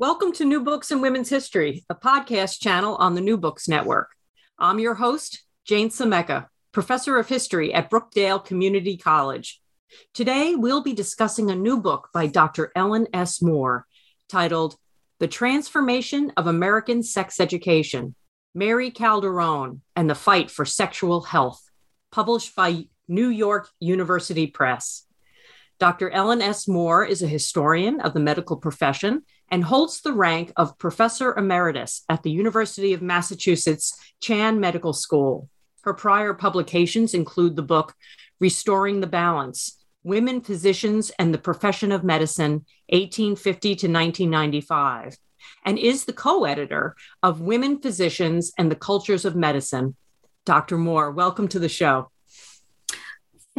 Welcome to New Books in Women's History, a podcast channel on the New Books Network. I'm your host, Jane Sameka, professor of history at Brookdale Community College. Today, we'll be discussing a new book by Dr. Ellen S. More titled The Transformation of American Sex Education Mary Calderone and the Fight for Sexual Health, published by New York University Press. Dr. Ellen S. More is a historian of the medical profession and holds the rank of Professor Emeritus at the University of Massachusetts Chan Medical School. Her prior publications include the book Restoring the Balance Women Physicians and the Profession of Medicine, 1850 to 1995, and is the co editor of Women Physicians and the Cultures of Medicine. Dr. More, welcome to the show.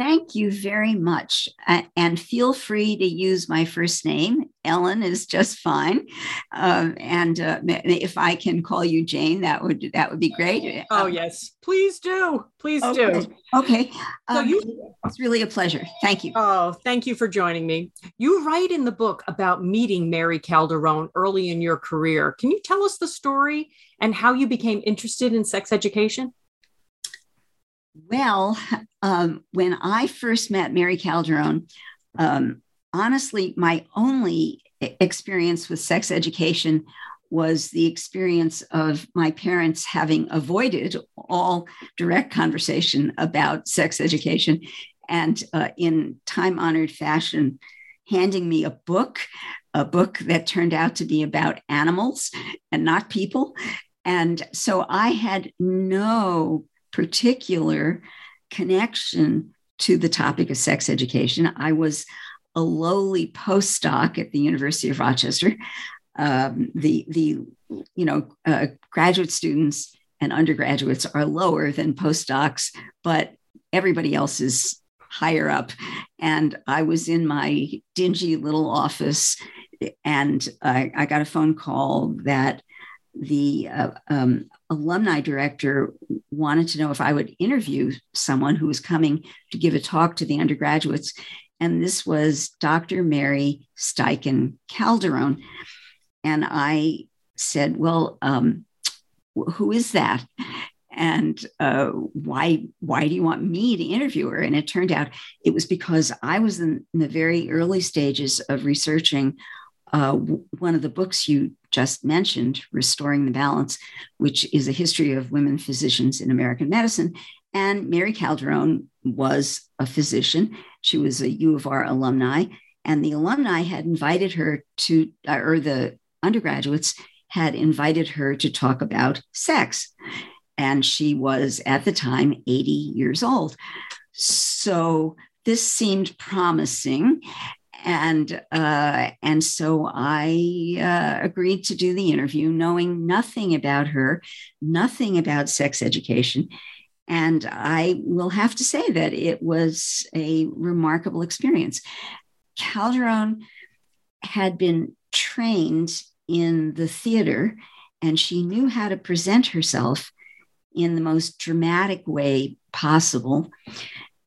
Thank you very much. And feel free to use my first name. Ellen is just fine. Um, and uh, if I can call you Jane, that would that would be great. Oh um, yes, please do. Please okay. do. Okay. Um, so you, it's really a pleasure. Thank you. Oh, thank you for joining me. You write in the book about meeting Mary Calderone early in your career. Can you tell us the story and how you became interested in sex education? Well, um, when I first met Mary Calderone, um, honestly, my only experience with sex education was the experience of my parents having avoided all direct conversation about sex education and uh, in time honored fashion handing me a book, a book that turned out to be about animals and not people. And so I had no particular connection to the topic of sex education. I was a lowly postdoc at the University of Rochester. Um, the the you know uh, graduate students and undergraduates are lower than postdocs, but everybody else is higher up. And I was in my dingy little office, and I, I got a phone call that the uh, um, alumni director wanted to know if I would interview someone who was coming to give a talk to the undergraduates. And this was Dr. Mary Steichen Calderone. And I said, Well, um, who is that? And uh, why why do you want me to interview her? And it turned out it was because I was in, in the very early stages of researching uh, one of the books you just mentioned, Restoring the Balance, which is a history of women physicians in American medicine. And Mary Calderone was a physician. She was a U of R alumni. And the alumni had invited her to, uh, or the undergraduates had invited her to talk about sex. And she was at the time 80 years old. So this seemed promising and uh, and so I uh, agreed to do the interview, knowing nothing about her, nothing about sex education, and I will have to say that it was a remarkable experience. Calderone had been trained in the theater, and she knew how to present herself in the most dramatic way possible.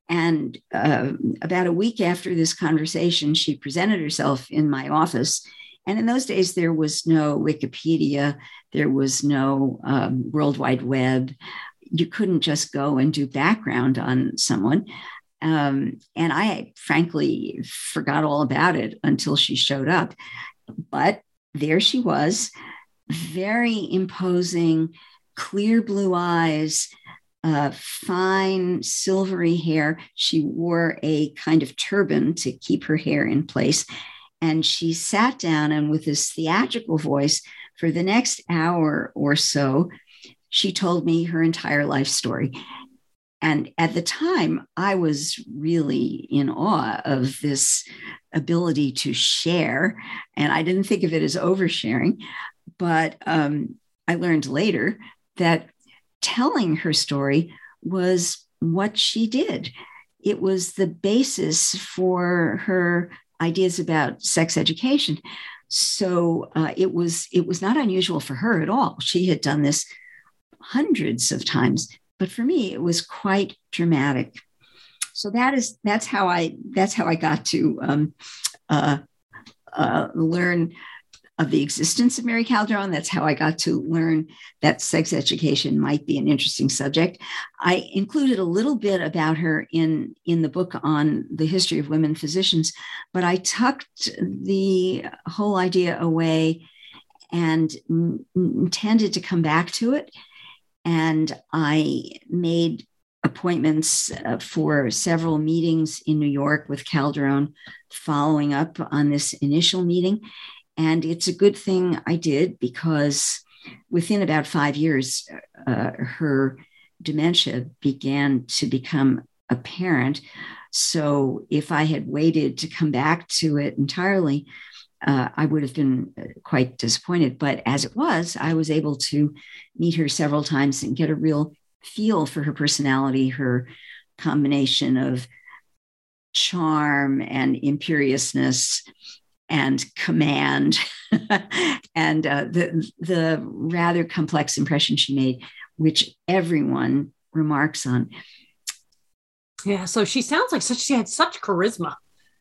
And uh, about a week after this conversation, she presented herself in my office. And in those days, there was no Wikipedia, there was no um, World Wide Web. You couldn't just go and do background on someone. Um, and I frankly forgot all about it until she showed up. But there she was, very imposing, clear blue eyes, uh, fine silvery hair. She wore a kind of turban to keep her hair in place. And she sat down and, with this theatrical voice, for the next hour or so, she told me her entire life story. And at the time, I was really in awe of this ability to share. And I didn't think of it as oversharing. But um, I learned later that telling her story was what she did. It was the basis for her ideas about sex education. So uh, it was it was not unusual for her at all. She had done this hundreds of times, but for me, it was quite dramatic. So that is that's how I that's how I got to um, uh, uh, learn of the existence of Mary Calderone. That's how I got to learn that sex education might be an interesting subject. I included a little bit about her in, in the book on the history of women physicians, but I tucked the whole idea away and intended to come back to it. And I made appointments uh, for several meetings in New York with Calderone, following up on this initial meeting. And it's a good thing I did because within about five years, uh, her dementia began to become apparent. So if I had waited to come back to it entirely, uh, I would have been uh, quite disappointed. But as it was, I was able to meet her several times and get a real feel for her personality, her combination of charm and imperiousness and command and uh, the, the rather complex impression she made, which everyone remarks on. Yeah, so she sounds like such she had such charisma.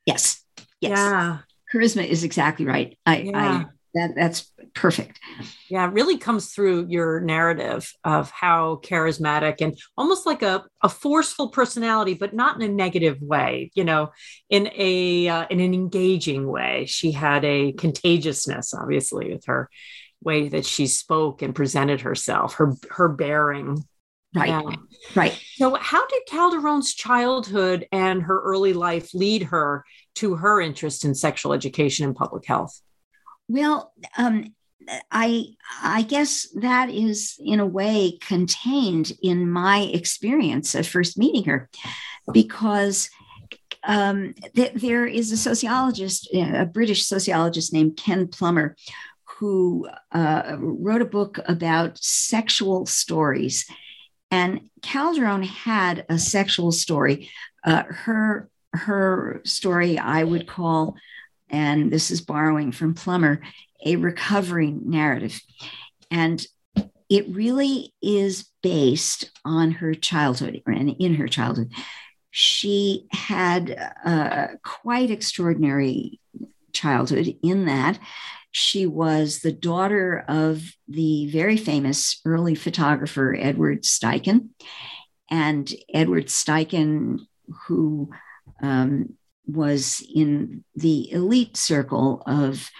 Yes. Yes. Yeah. Charisma is exactly right. I, yeah. I that that's perfect yeah it really comes through your narrative of how charismatic and almost like a, a forceful personality but not in a negative way you know in a uh, in an engaging way she had a contagiousness obviously with her way that she spoke and presented herself her her bearing Right. Yeah. Right. So, how did Calderone's childhood and her early life lead her to her interest in sexual education and public health? Well, um, I I guess that is in a way contained in my experience of first meeting her, because um, th- there is a sociologist, a British sociologist named Ken Plummer, who uh, wrote a book about sexual stories, and Calderone had a sexual story. Uh, her her story I would call and this is borrowing from Plummer, a recovery narrative. And it really is based on her childhood and in her childhood. She had a quite extraordinary childhood in that she was the daughter of the very famous early photographer Edward Steichen. And Edward Steichen, who um, was in the elite circle of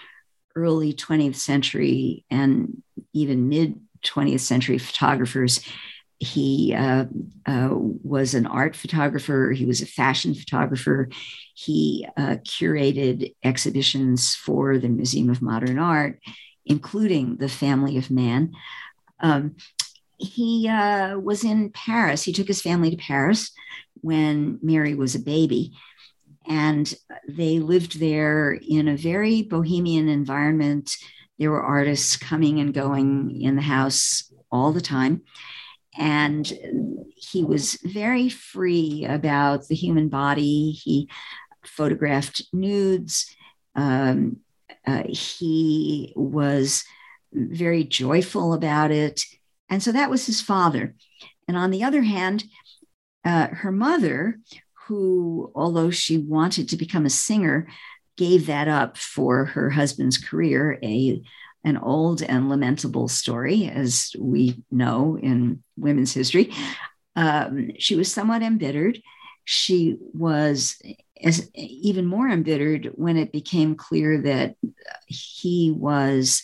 early 20th century and even mid 20th century photographers. He uh, uh, was an art photographer, he was a fashion photographer. He uh, curated exhibitions for the Museum of Modern Art, including The Family of Man. Um, he uh, was in Paris. He took his family to Paris when Mary was a baby and they lived there in a very bohemian environment. There were artists coming and going in the house all the time. And he was very free about the human body. He photographed nudes. Um, uh, he was very joyful about it. And so that was his father. And on the other hand, uh, her mother who, although she wanted to become a singer, gave that up for her husband's career, a an old and lamentable story, as we know in women's history. Um, she was somewhat embittered, she was as even more embittered when it became clear that he was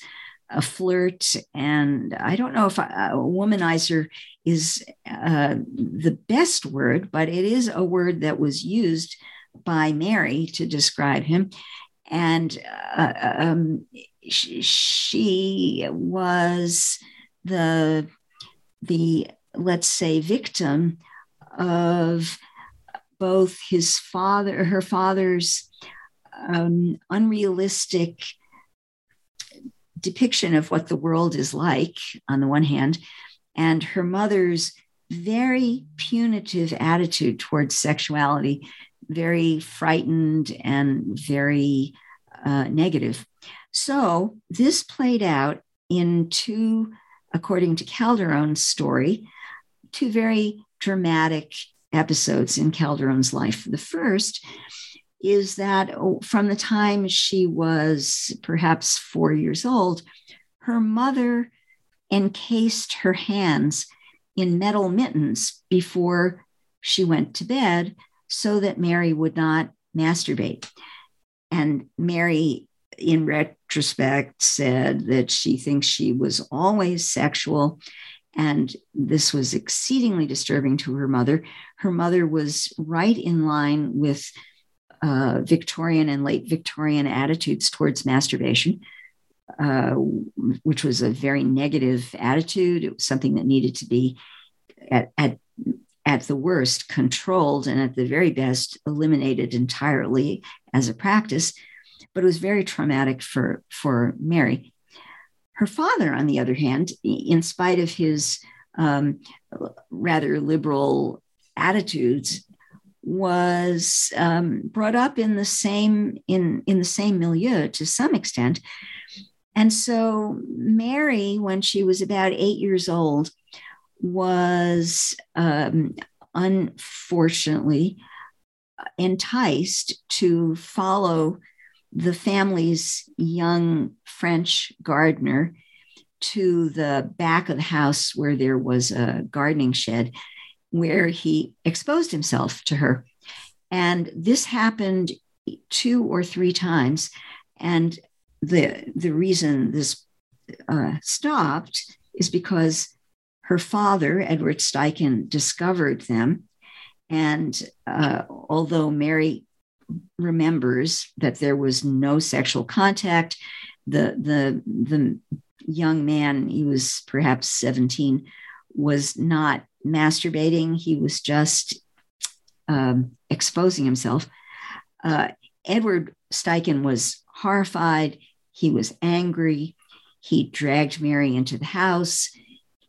a flirt and i don't know if a, womanizer is uh, the best word but it is a word that was used by mary to describe him. And uh, um, she, she was the the let's say victim of both his father her father's um, unrealistic depiction of what the world is like on the one hand and her mother's very punitive attitude towards sexuality very frightened and very uh, negative so this played out in two according to calderone's story two very dramatic episodes in Calderone's life. The first is that oh, from the time she was perhaps four years old, her mother encased her hands in metal mittens before she went to bed so that Mary would not masturbate. And Mary, in retrospect, said that she thinks she was always sexual and this was exceedingly disturbing to her mother. Her mother was right in line with uh, Victorian and late Victorian attitudes towards masturbation, uh, which was a very negative attitude. It was something that needed to be, at, at, at the worst, controlled and at the very best, eliminated entirely as a practice. But it was very traumatic for, for Mary. Her father, on the other hand, in spite of his um, rather liberal attitudes, was um, brought up in the same in in the same milieu to some extent, and so Mary, when she was about eight years old, was um, unfortunately enticed to follow the family's young French gardener to the back of the house where there was a gardening shed where he exposed himself to her. And this happened two or three times. And the, the reason this uh, stopped is because her father, Edward Steichen, discovered them. And uh, although Mary remembers that there was no sexual contact. The, the, the young man, he was perhaps 17, was not masturbating. He was just um, exposing himself. Uh, Edward Steichen was horrified. He was angry. He dragged Mary into the house.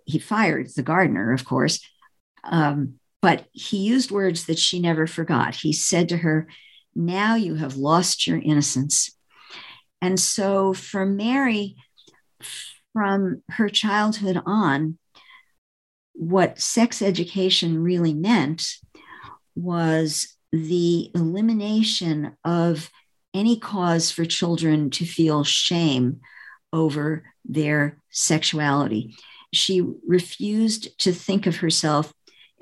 He fired the gardener, of course. Um, but he used words that she never forgot. He said to her, now you have lost your innocence. And so for Mary, from her childhood on, what sex education really meant was the elimination of any cause for children to feel shame over their sexuality. She refused to think of herself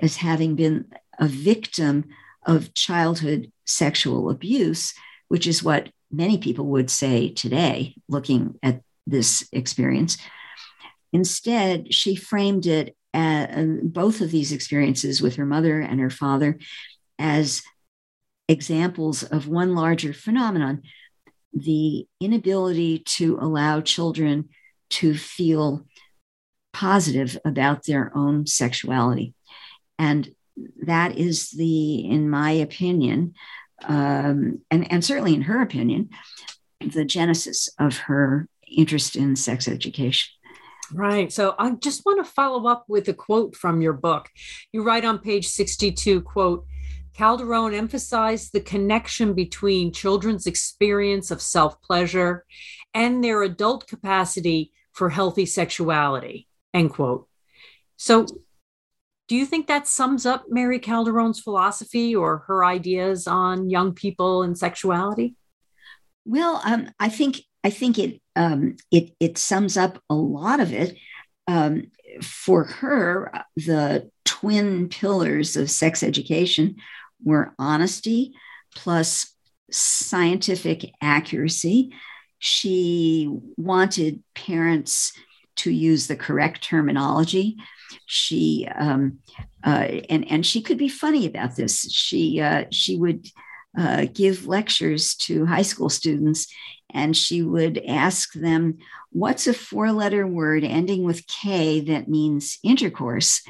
as having been a victim of childhood sexual abuse, which is what many people would say today, looking at this experience. Instead, she framed it, uh, both of these experiences with her mother and her father, as examples of one larger phenomenon the inability to allow children to feel positive about their own sexuality. And that is the, in my opinion, um, and, and certainly in her opinion, the genesis of her interest in sex education. Right. So I just want to follow up with a quote from your book. You write on page 62, quote, Calderone emphasized the connection between children's experience of self pleasure and their adult capacity for healthy sexuality, end quote. So do you think that sums up Mary Calderone's philosophy or her ideas on young people and sexuality? Well, um, I think I think it um, it it sums up a lot of it. Um, for her, the twin pillars of sex education were honesty plus scientific accuracy. She wanted parents to use the correct terminology. She um, uh, and and she could be funny about this. She uh, she would uh, give lectures to high school students, and she would ask them, "What's a four-letter word ending with K that means intercourse?"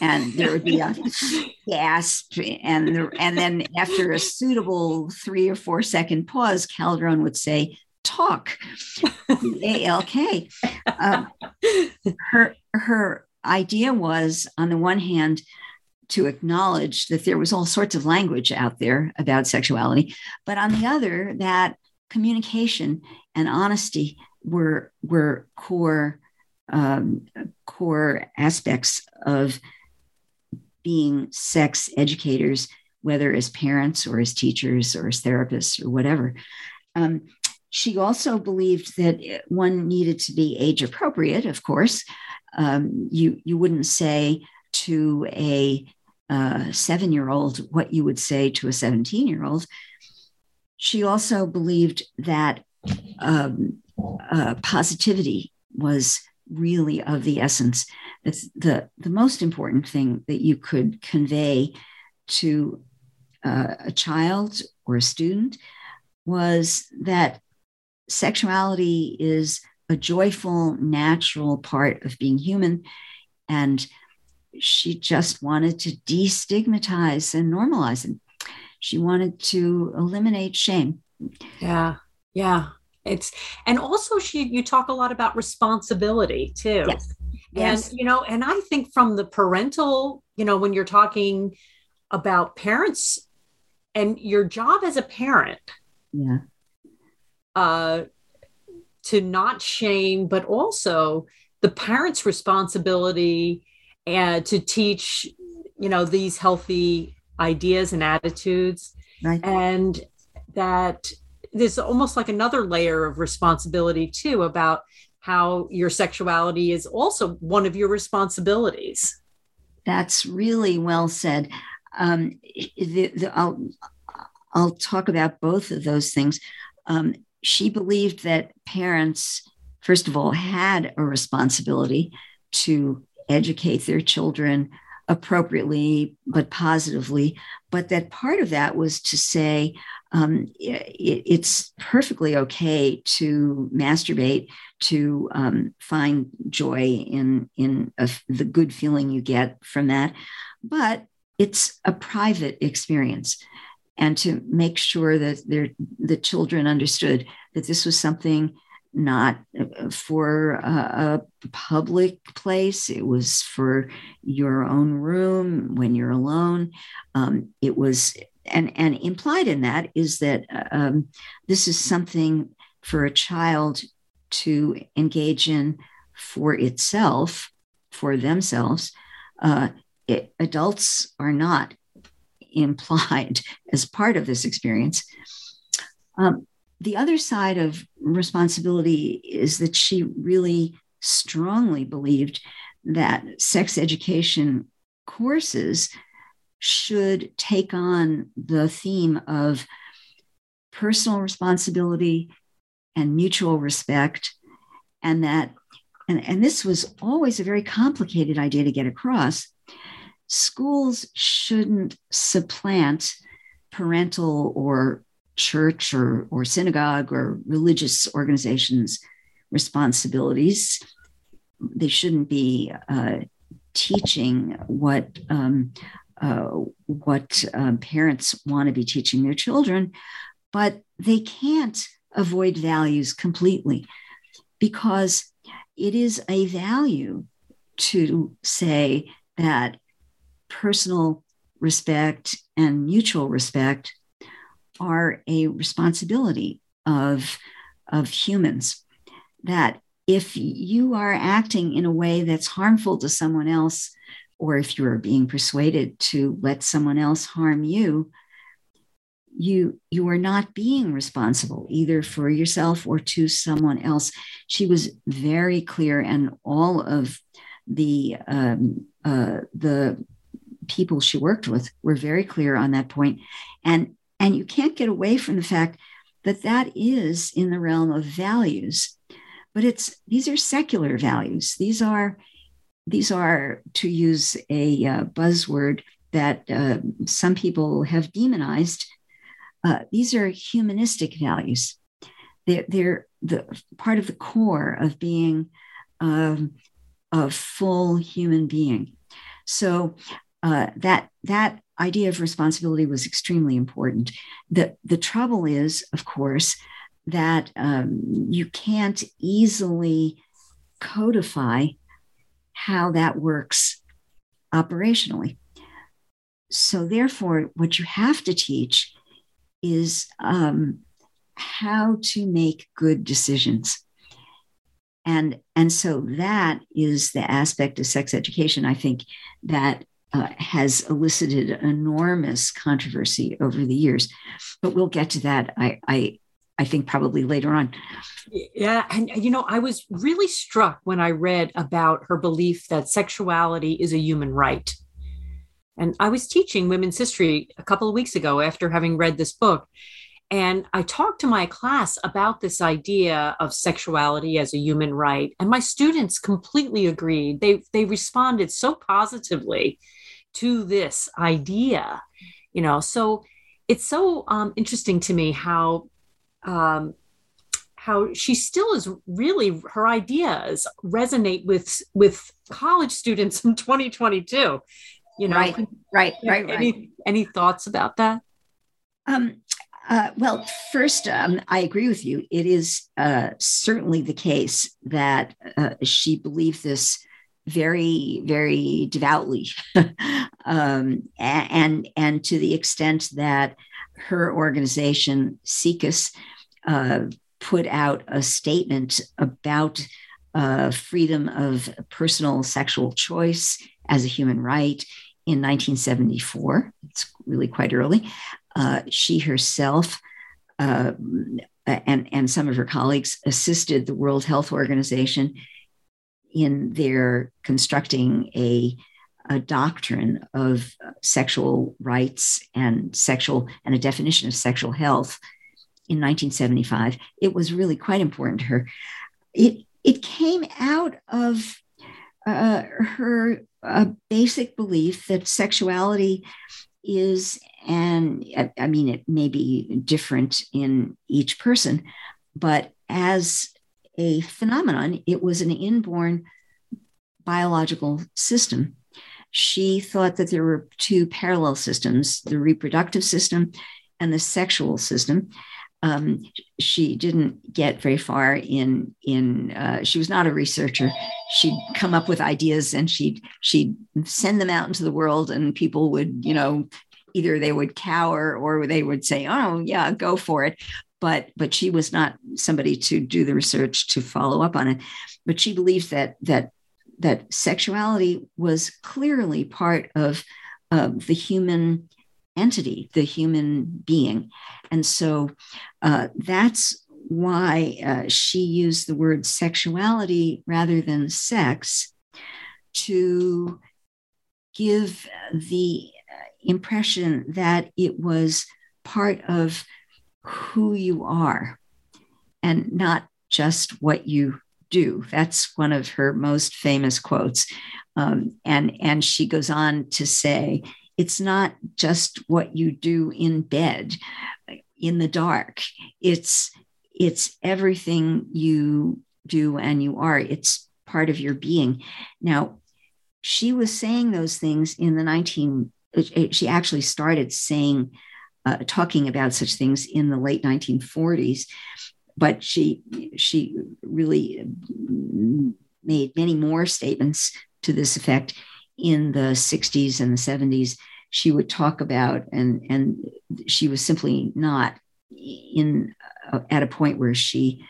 And there would be a gasp, and the, and then after a suitable three or four second pause, Calderone would say, "Talk." A L K. Um, her her idea was, on the one hand, to acknowledge that there was all sorts of language out there about sexuality, but on the other, that communication and honesty were were core um, core aspects of being sex educators, whether as parents or as teachers or as therapists or whatever. Um, she also believed that one needed to be age appropriate, of course. Um, you, you wouldn't say to a uh, seven year old what you would say to a 17 year old. She also believed that um, uh, positivity was really of the essence. It's the, the most important thing that you could convey to uh, a child or a student was that sexuality is a joyful, natural part of being human. And she just wanted to destigmatize and normalize it. She wanted to eliminate shame. Yeah. Yeah. It's and also she you talk a lot about responsibility too. Yes. Yes. And you know, and I think from the parental, you know, when you're talking about parents and your job as a parent. Yeah. Uh to not shame, but also the parent's responsibility and to teach, you know, these healthy ideas and attitudes. Right. And that there's almost like another layer of responsibility too about how your sexuality is also one of your responsibilities. That's really well said. Um, the, the, I'll, I'll talk about both of those things. Um, she believed that parents, first of all, had a responsibility to educate their children appropriately but positively, but that part of that was to say um, it, it's perfectly okay to masturbate, to um, find joy in in a, the good feeling you get from that, but it's a private experience. And to make sure that the children understood that this was something not uh, for a, public place. It was for your own room when you're alone. Um, it was, and, and implied in that is that um, this is something for a child to engage in for itself, for themselves. Uh, it, adults are not implied as part of this experience. Um, the other side of responsibility is that she really strongly believed that sex education courses should take on the theme of personal responsibility and mutual respect and that and, and this was always a very complicated idea to get across. Schools shouldn't supplant parental or church or, or synagogue or religious organizations' responsibilities. They shouldn't be uh, teaching what um, uh, what um, parents want to be teaching their children, but they can't avoid values completely because it is a value to say that personal respect and mutual respect are a responsibility of, of humans. That if you are acting in a way that's harmful to someone else, or if you are being persuaded to let someone else harm you, you you are not being responsible either for yourself or to someone else. She was very clear, and all of the um, uh, the people she worked with were very clear on that point. And, and you can't get away from the fact that that is in the realm of values. But it's these are secular values. These are these are to use a uh, buzzword that uh, some people have demonized. Uh, these are humanistic values. They're, they're the part of the core of being um, a full human being. So uh, that that idea of responsibility was extremely important. The the trouble is, of course, that um, you can't easily codify how that works operationally. So, therefore, what you have to teach is um, how to make good decisions. And, and so that is the aspect of sex education, I think, that uh, has elicited enormous controversy over the years. But we'll get to that, I, I, I think, probably later on. Yeah. And, you know, I was really struck when I read about her belief that sexuality is a human right. And I was teaching women's history a couple of weeks ago after having read this book. And I talked to my class about this idea of sexuality as a human right. And my students completely agreed. They, they responded so positively to this idea, you know. So it's so um, interesting to me how um, how she still is really her ideas resonate with with college students in 2022 you know right right right, any right. any thoughts about that um uh, well, first, um, I agree with you. It is uh, certainly the case that uh, she believed this very, very devoutly, um, and and to the extent that her organization, SIECUS, uh, put out a statement about uh, freedom of personal sexual choice as a human right in 1974. It's really quite early. Uh, she herself uh, and, and some of her colleagues assisted the World Health Organization in their constructing a, a doctrine of sexual rights and sexual and a definition of sexual health in 1975. It was really quite important to her. It it came out of uh, her uh, basic belief that sexuality is, and I, I mean, it may be different in each person, but as a phenomenon, it was an inborn biological system. She thought that there were two parallel systems the reproductive system and the sexual system. Um, she didn't get very far in in uh, she was not a researcher. She'd come up with ideas and she'd she'd send them out into the world and people would you know either they would cower or they would say oh yeah go for it but but she was not somebody to do the research to follow up on it but she believed that that that sexuality was clearly part of uh, the human entity, the human being. And so uh, that's why uh, she used the word sexuality rather than sex to give the impression that it was part of who you are and not just what you do. That's one of her most famous quotes. Um, and, and she goes on to say, it's not just what you do in bed in the dark it's it's everything you do and you are it's part of your being now she was saying those things in the 19 she actually started saying uh, talking about such things in the late 1940s but she she really made many more statements to this effect in the 60s and the 70s she would talk about and and she was simply not in uh, at a point where she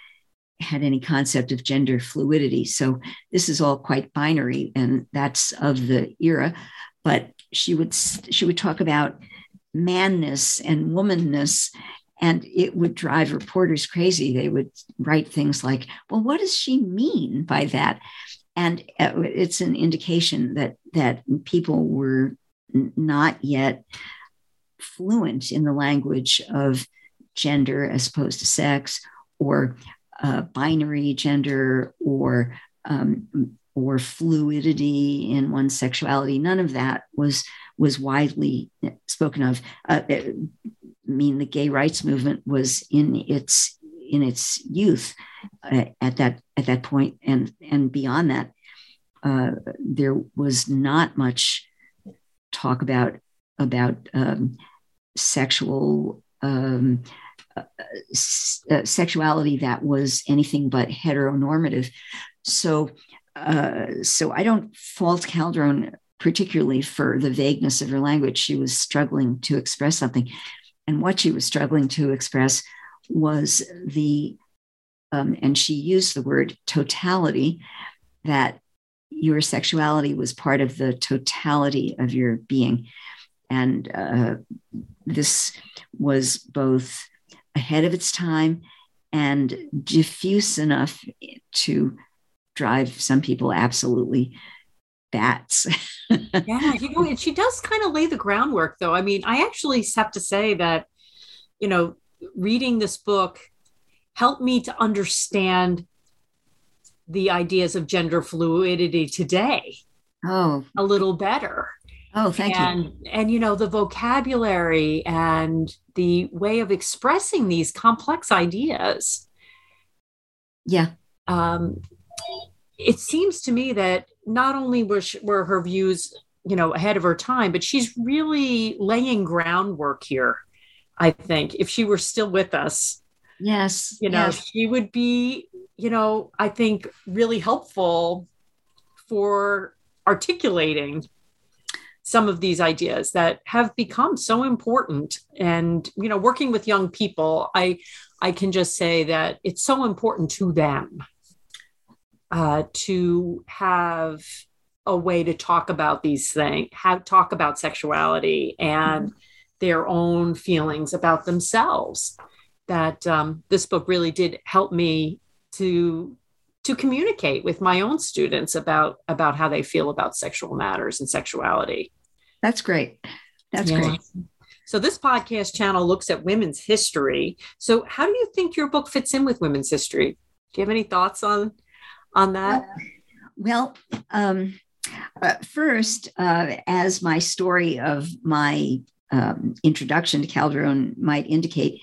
had any concept of gender fluidity. So this is all quite binary and that's of the era but she would she would talk about manness and womanness and it would drive reporters crazy they would write things like well what does she mean by that and uh, it's an indication that that people were not yet fluent in the language of gender as opposed to sex or uh, binary gender or um, or fluidity in one's sexuality. None of that was was widely spoken of. Uh, I mean, the gay rights movement was in its in its youth uh, at that at that point, and and beyond that, uh, there was not much talk about about um, sexual um, uh, uh, sexuality that was anything but heteronormative. So, uh, so I don't fault Calderone particularly for the vagueness of her language. She was struggling to express something, and what she was struggling to express was the, um, and she used the word totality, that your sexuality was part of the totality of your being. And uh, this was both ahead of its time and diffuse enough to drive some people absolutely bats. yeah, you know, and she does kind of lay the groundwork, though. I mean, I actually have to say that, you know, reading this book helped me to understand the ideas of gender fluidity today. Oh, a little better. Oh, thank and, you. And, you know, the vocabulary and the way of expressing these complex ideas. Yeah. Um, it seems to me that not only were, she, were her views, you know, ahead of her time, but she's really laying groundwork here. I think if she were still with us, yes, you know, yes. she would be, you know, I think really helpful for articulating some of these ideas that have become so important and you know working with young people i i can just say that it's so important to them uh, to have a way to talk about these things have talk about sexuality and mm-hmm. their own feelings about themselves that um, this book really did help me to to communicate with my own students about about how they feel about sexual matters and sexuality. That's great. That's yeah. great. So this podcast channel looks at women's history. So how do you think your book fits in with women's history? Do you have any thoughts on on that? Well, um, uh, first, uh, as my story of my um, introduction to Calderone might indicate,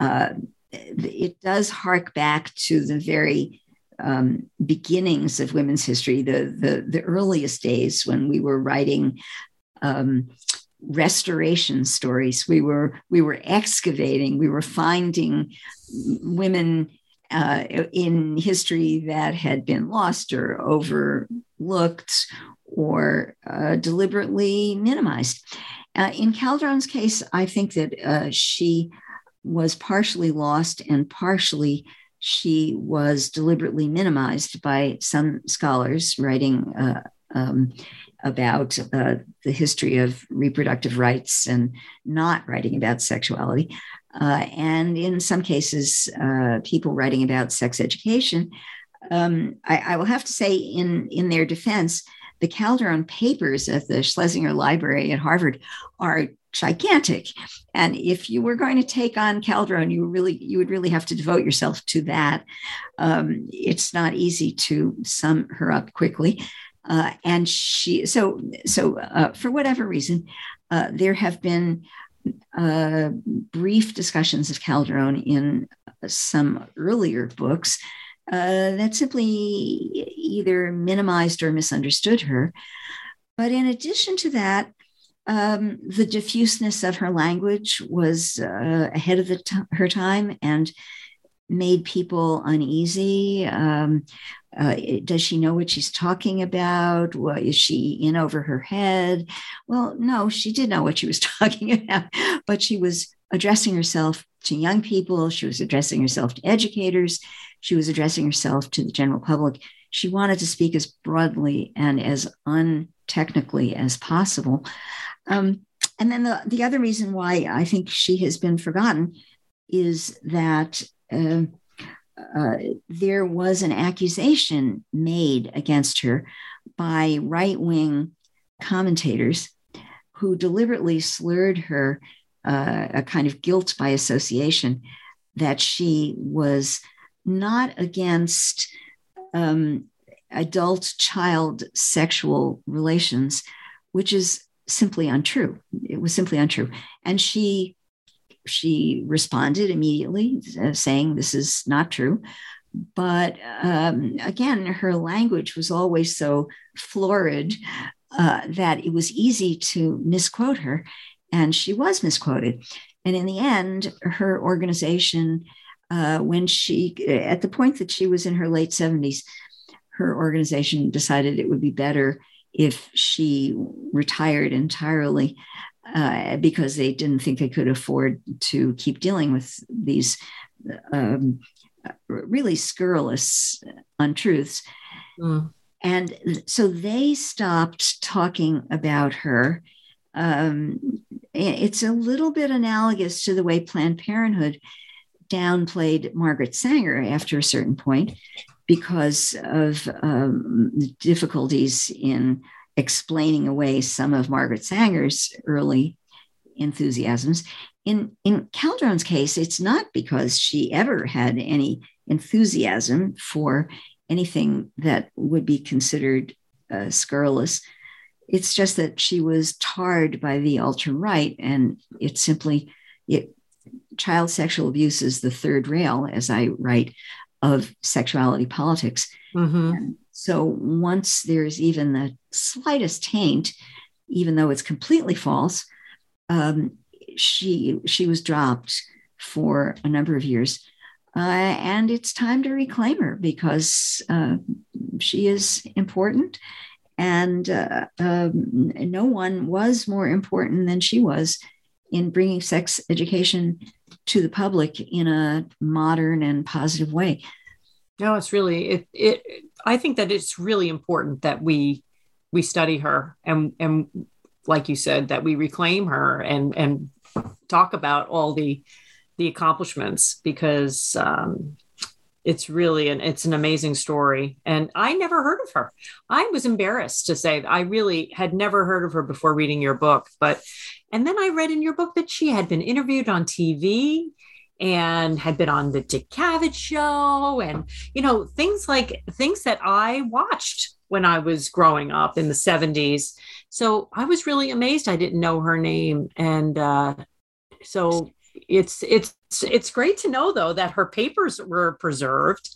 uh, it does hark back to the very um, beginnings of women's history, the, the, the earliest days when we were writing um, restoration stories. We were we were excavating. We were finding women uh, in history that had been lost or overlooked or uh, deliberately minimized. Uh, in Calderone's case, I think that uh, she was partially lost and partially she was deliberately minimized by some scholars writing uh, um, about uh, the history of reproductive rights and not writing about sexuality. Uh, and in some cases, uh, people writing about sex education. Um, I, I, will have to say, in, in their defense, the Calderone papers at the Schlesinger Library at Harvard are gigantic. And if you were going to take on Calderone, you really you would really have to devote yourself to that. Um, it's not easy to sum her up quickly. Uh, and she so so uh, for whatever reason, uh, there have been uh, brief discussions of Calderone in some earlier books uh, that simply either minimized or misunderstood her. But in addition to that, um, the diffuseness of her language was uh, ahead of t- her time and made people uneasy. Um, uh, does she know what she's talking about? What, is she in over her head? Well, no, she did know what she was talking about, but she was addressing herself to young people. She was addressing herself to educators. She was addressing herself to the general public. She wanted to speak as broadly and as untechnically as possible. Um, and then the, the other reason why I think she has been forgotten is that uh, uh, there was an accusation made against her by right wing commentators who deliberately slurred her uh, a kind of guilt by association that she was not against um, adult child sexual relations, which is simply untrue. It was simply untrue. And she she responded immediately, uh, saying this is not true. But um, again, her language was always so florid uh, that it was easy to misquote her, and she was misquoted. And in the end, her organization, uh, when she, at the point that she was in her late 70s, her organization decided it would be better if she retired entirely uh, because they didn't think they could afford to keep dealing with these um, really scurrilous untruths. Mm. And so they stopped talking about her. Um, it's a little bit analogous to the way Planned Parenthood downplayed Margaret Sanger after a certain point because of um, difficulties in explaining away some of Margaret Sanger's early enthusiasms. In, in Calderone's case, it's not because she ever had any enthusiasm for anything that would be considered uh, scurrilous. It's just that she was tarred by the ultra right, and it simply, it, child sexual abuse is the third rail, as I write, of sexuality politics. Mm-hmm. So once there's even the slightest taint, even though it's completely false, um, she she was dropped for a number of years, uh, and it's time to reclaim her because uh, she is important, and uh, um, no one was more important than she was in bringing sex education to the public in a modern and positive way. No, it's really it. It. I think that it's really important that we we study her and and like you said that we reclaim her and and talk about all the the accomplishments because um, it's really an it's an amazing story. And i never heard of her. I was embarrassed to say i really had never heard of her before reading your book but and then i read in your book that she had been interviewed on tv and had been on the dick cavett show and you know things like things that i watched when i was growing up in the 70s so i was really amazed i didn't know her name. And uh, so it's it's it's great to know though that her papers were preserved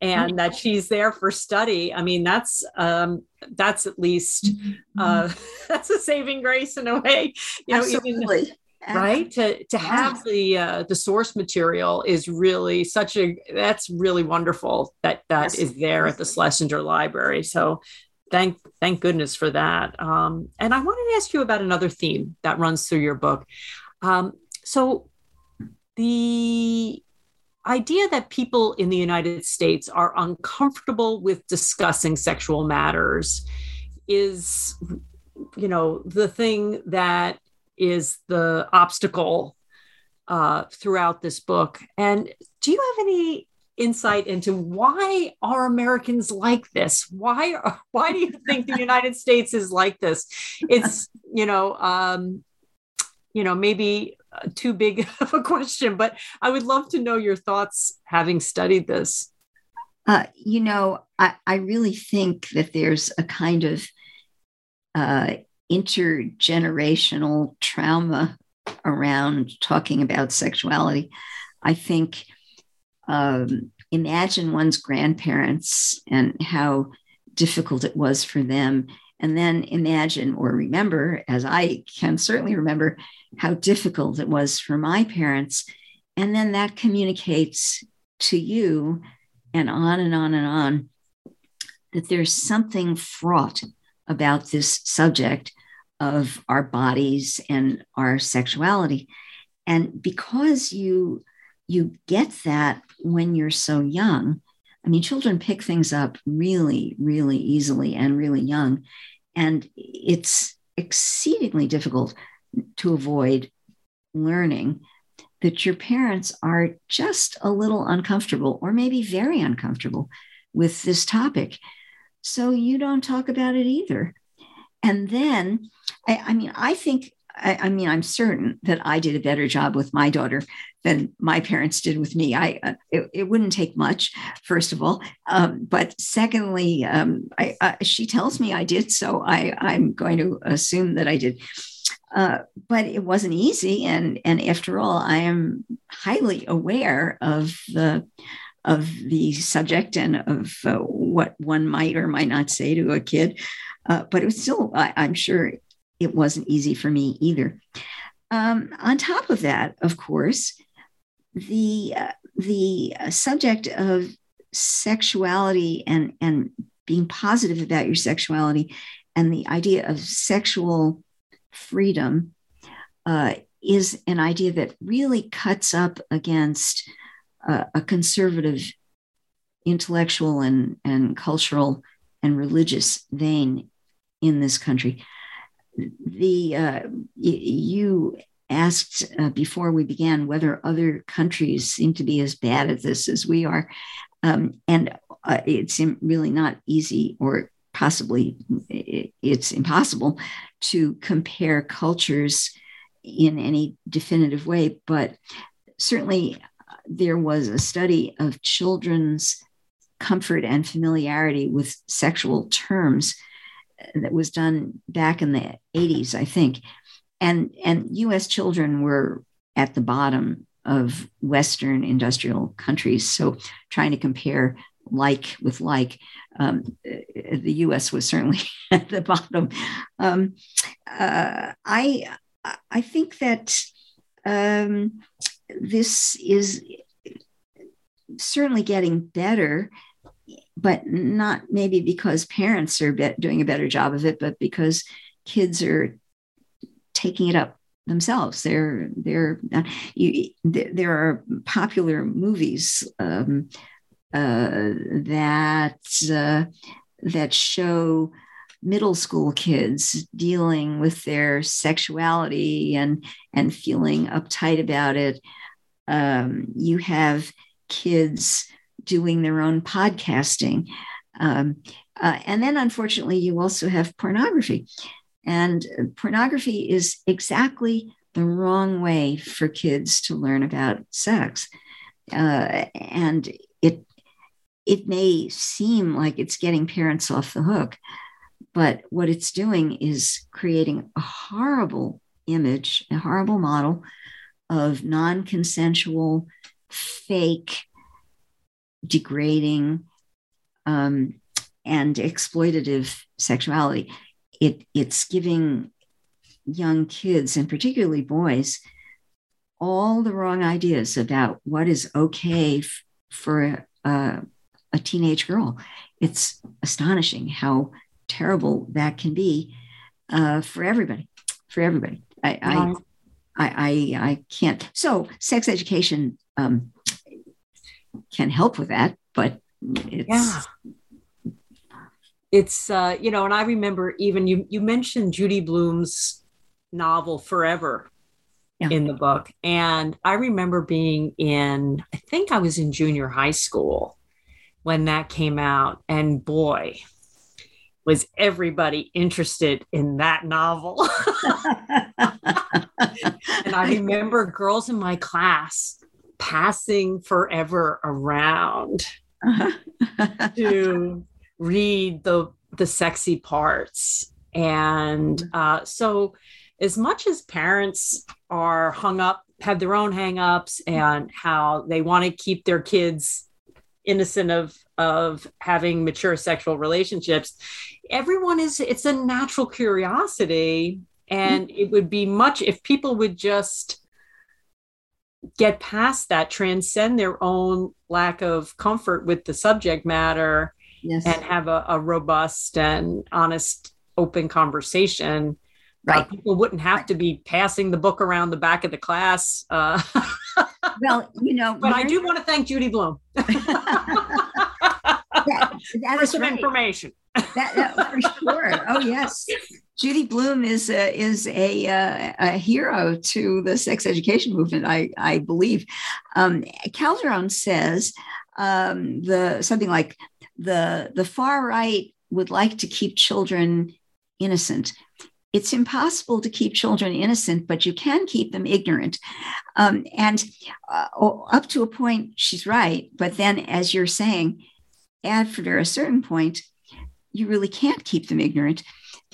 and that she's there for study. I mean that's um that's at least uh that's a saving grace in a way you know Absolutely. even right? To to have the uh, the source material is really such a that's really wonderful that that yes. is there at the schlesinger library. So thank thank goodness for that. Um, and i wanted to ask you about another theme that runs through your book. Um, so the idea that people in the United States are uncomfortable with discussing sexual matters is, you know, the thing that is the obstacle uh, throughout this book. And do you have any insight into why are Americans like this? Why why do you think the United States is like this? It's you know um, you know maybe too big of a question, but I would love to know your thoughts having studied this. Uh, you know, I, I really think that there's a kind of uh, intergenerational trauma around talking about sexuality. I think um, imagine one's grandparents and how difficult it was for them. And then imagine or remember, as I can certainly remember, how difficult it was for my parents. And then that communicates to you and on and on and on that there's something fraught about this subject of our bodies and our sexuality. And because you you get that when you're so young, I mean, children pick things up really, really easily and really young. And it's exceedingly difficult to avoid learning that your parents are just a little uncomfortable or maybe very uncomfortable with this topic. So you don't talk about it either. And then, I, I mean, I think I, I, mean, I'm certain that I did a better job with my daughter than my parents did with me. I uh, it, it, wouldn't take much, first of all, um, but secondly, um, I, uh, she tells me I did, so I I'm going to assume that I did. Uh, but it wasn't easy, and and after all, I am highly aware of the of the subject and of uh, what one might or might not say to a kid. Uh, but it was still, I, I'm sure, it wasn't easy for me either. Um, on top of that, of course, the uh, the uh, subject of sexuality and and being positive about your sexuality and the idea of sexual freedom uh, is an idea that really cuts up against uh, a conservative intellectual and, and cultural and religious vein in this country the uh, you asked uh, before we began whether other countries seem to be as bad at this as we are, um, and uh, it's really not easy or possibly it's impossible to compare cultures in any definitive way. But certainly, uh, there was a study of children's comfort and familiarity with sexual terms that was done back in the 80s, I think. And, and US children were at the bottom of Western industrial countries. So trying to compare like with like, um, the US was certainly at the bottom. Um, uh, I, I think that um, this is certainly getting better but not maybe because parents are be- doing a better job of it, but because kids are taking it up themselves. They're they're you, there are popular movies um, uh, that uh, that show middle school kids dealing with their sexuality and and feeling uptight about it. Um, you have kids doing their own podcasting. Um, uh, and then, unfortunately, you also have pornography. And pornography is exactly the wrong way for kids to learn about sex. Uh, and it, it may seem like it's getting parents off the hook, but what it's doing is creating a horrible image, a horrible model of non consensual, fake, degrading um, and exploitative sexuality. It, it's giving young kids, and particularly boys, all the wrong ideas about what is okay f- for a, a teenage girl. It's astonishing how terrible that can be uh, for everybody. For everybody, I, I, I, I, I can't. So, sex education um, can help with that, but it's yeah. It's uh, you know, and I remember even you you mentioned Judy Blume's novel Forever yeah. in the book. And I remember being in, I think I was in junior high school when that came out. And boy, was everybody interested in that novel. and I remember girls in my class passing forever around uh-huh. to read the the sexy parts and mm-hmm. uh, so as much as parents are hung up have their own hang-ups and how they want to keep their kids innocent of of having mature sexual relationships everyone is it's a natural curiosity and mm-hmm. it would be much if people would just get past that, transcend their own lack of comfort with the subject matter, yes. and have a, a, robust and honest, open conversation. Right. Uh, people wouldn't have right. to be passing the book around the back of the class. Uh, well, you know, but I do want to thank Judy Blume. that, that for some right. information. that, that, for sure. Oh yes, Judy Blume is a, is a, uh, a hero to the sex education movement. I I believe. Um, Calderone says um, the something like the the far right would like to keep children innocent. It's impossible to keep children innocent, but you can keep them ignorant. Um, and uh, up to a point, she's right. But then, as you're saying, after a certain point, you really can't keep them ignorant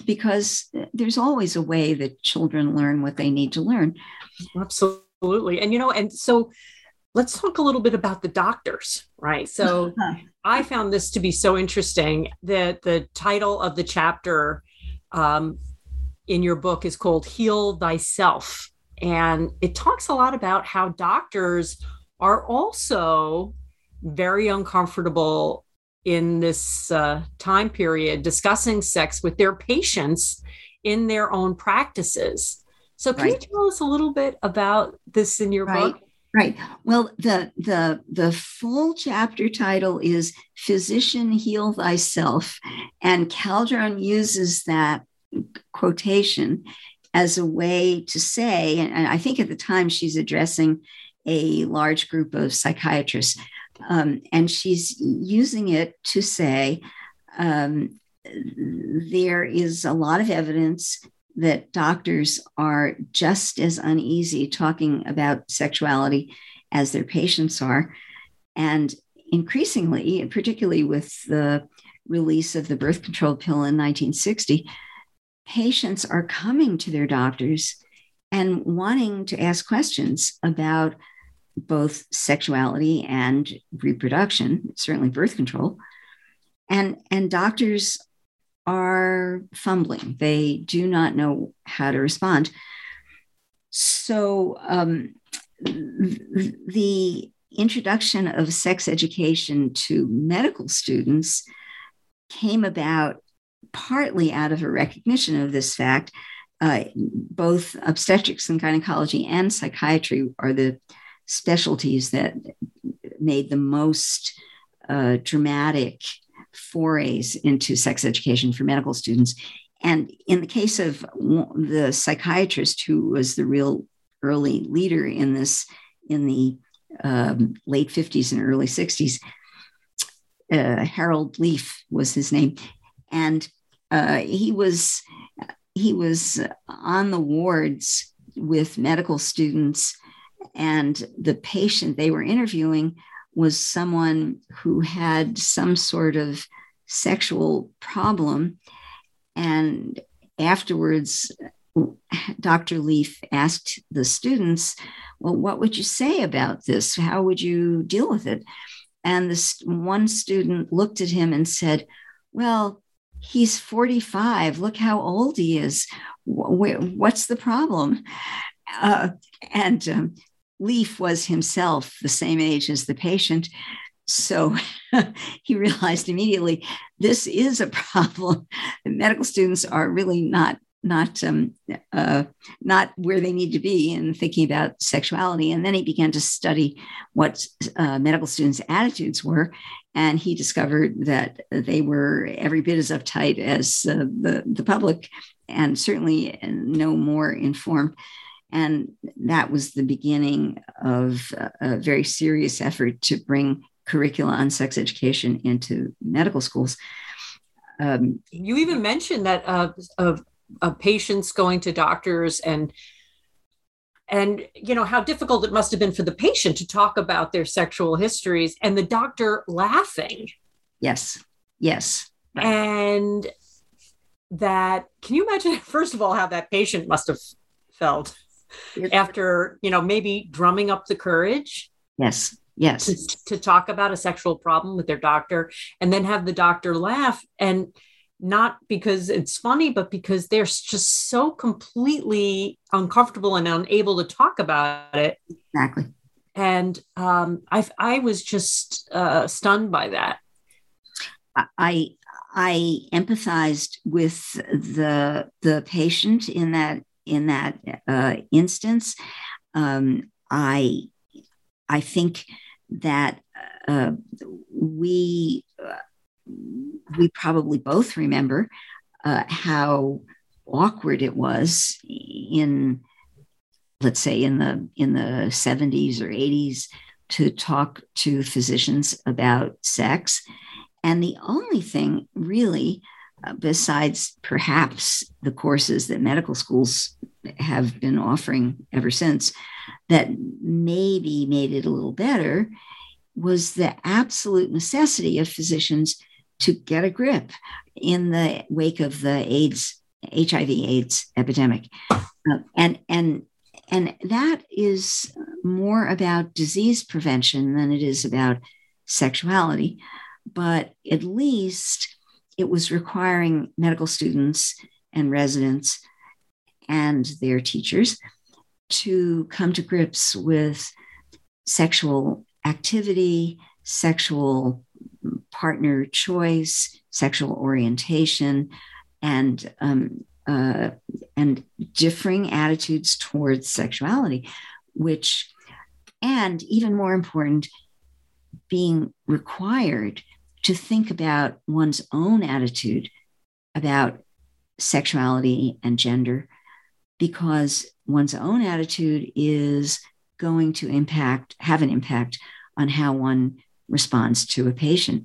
because there's always a way that children learn what they need to learn. Absolutely. And, you know, and so let's talk a little bit about the doctors, right? So I found this to be so interesting that the title of the chapter um, in your book is called Heal Thyself. And it talks a lot about how doctors are also very uncomfortable in this uh, time period discussing sex with their patients in their own practices. So, can right. you tell us a little bit about this in your right. book? Right. Well, the the the full chapter title is "Physician Heal Thyself," and Calderone uses that quotation as a way to say, and I think at the time she's addressing a large group of psychiatrists, um, and she's using it to say um, there is a lot of evidence that doctors are just as uneasy talking about sexuality as their patients are. And increasingly, particularly with the release of the birth control pill in 1960, patients are coming to their doctors and wanting to ask questions about both sexuality and reproduction, certainly birth control. And, and doctors are fumbling. They do not know how to respond. So um, the introduction of sex education to medical students came about partly out of a recognition of this fact. Uh, both obstetrics and gynecology and psychiatry are the specialties that made the most uh, dramatic forays into sex education for medical students. And in the case of the psychiatrist who was the real early leader in this in the um, late 50s and early 60s, uh, Harold Lief was his name. And uh, he was he was on the wards with medical students and the patient they were interviewing was someone who had some sort of sexual problem. And afterwards, Dr. Lief asked the students, Well, what would you say about this? How would you deal with it? And this one student looked at him and said, Well, he's 45. Look how old he is. What's the problem? Uh, and um, Lief was himself the same age as the patient. So he realized immediately this is a problem. medical students are really not not um, uh, not where they need to be in thinking about sexuality. And then he began to study what uh, medical students' attitudes were, and he discovered that they were every bit as uptight as uh, the the public, and certainly no more informed. And that was the beginning of a very serious effort to bring curricula on sex education into medical schools. Um, you even mentioned that uh, of, of patients going to doctors and and you know how difficult it must have been for the patient to talk about their sexual histories and the doctor laughing yes yes right. and that can you imagine first of all how that patient must have felt after you know maybe drumming up the courage yes yes. to, to, talk about a sexual problem with their doctor and then have the doctor laugh. And not because it's funny but because they're just so completely uncomfortable and unable to talk about it. Exactly. And um, I, I was just uh, stunned by that. I i empathized with the the patient in that in that uh, instance. Um, I I think that uh, we uh, we probably both remember uh, how awkward it was in let's say in the in the 70s or 80s to talk to physicians about sex and the only thing really uh, besides perhaps the courses that medical schools have been offering ever since, that maybe made it a little better was the absolute necessity of physicians to get a grip in the wake of the AIDS, HIV AIDS epidemic. Uh, and, and, and that is more about disease prevention than it is about sexuality. But at least it was requiring medical students and residents and their teachers to come to grips with sexual activity, sexual partner choice, sexual orientation, and um, uh, and differing attitudes towards sexuality, which, and even more important, being required to think about one's own attitude about sexuality and gender, because one's own attitude is going to impact, have an impact on how one responds to a patient.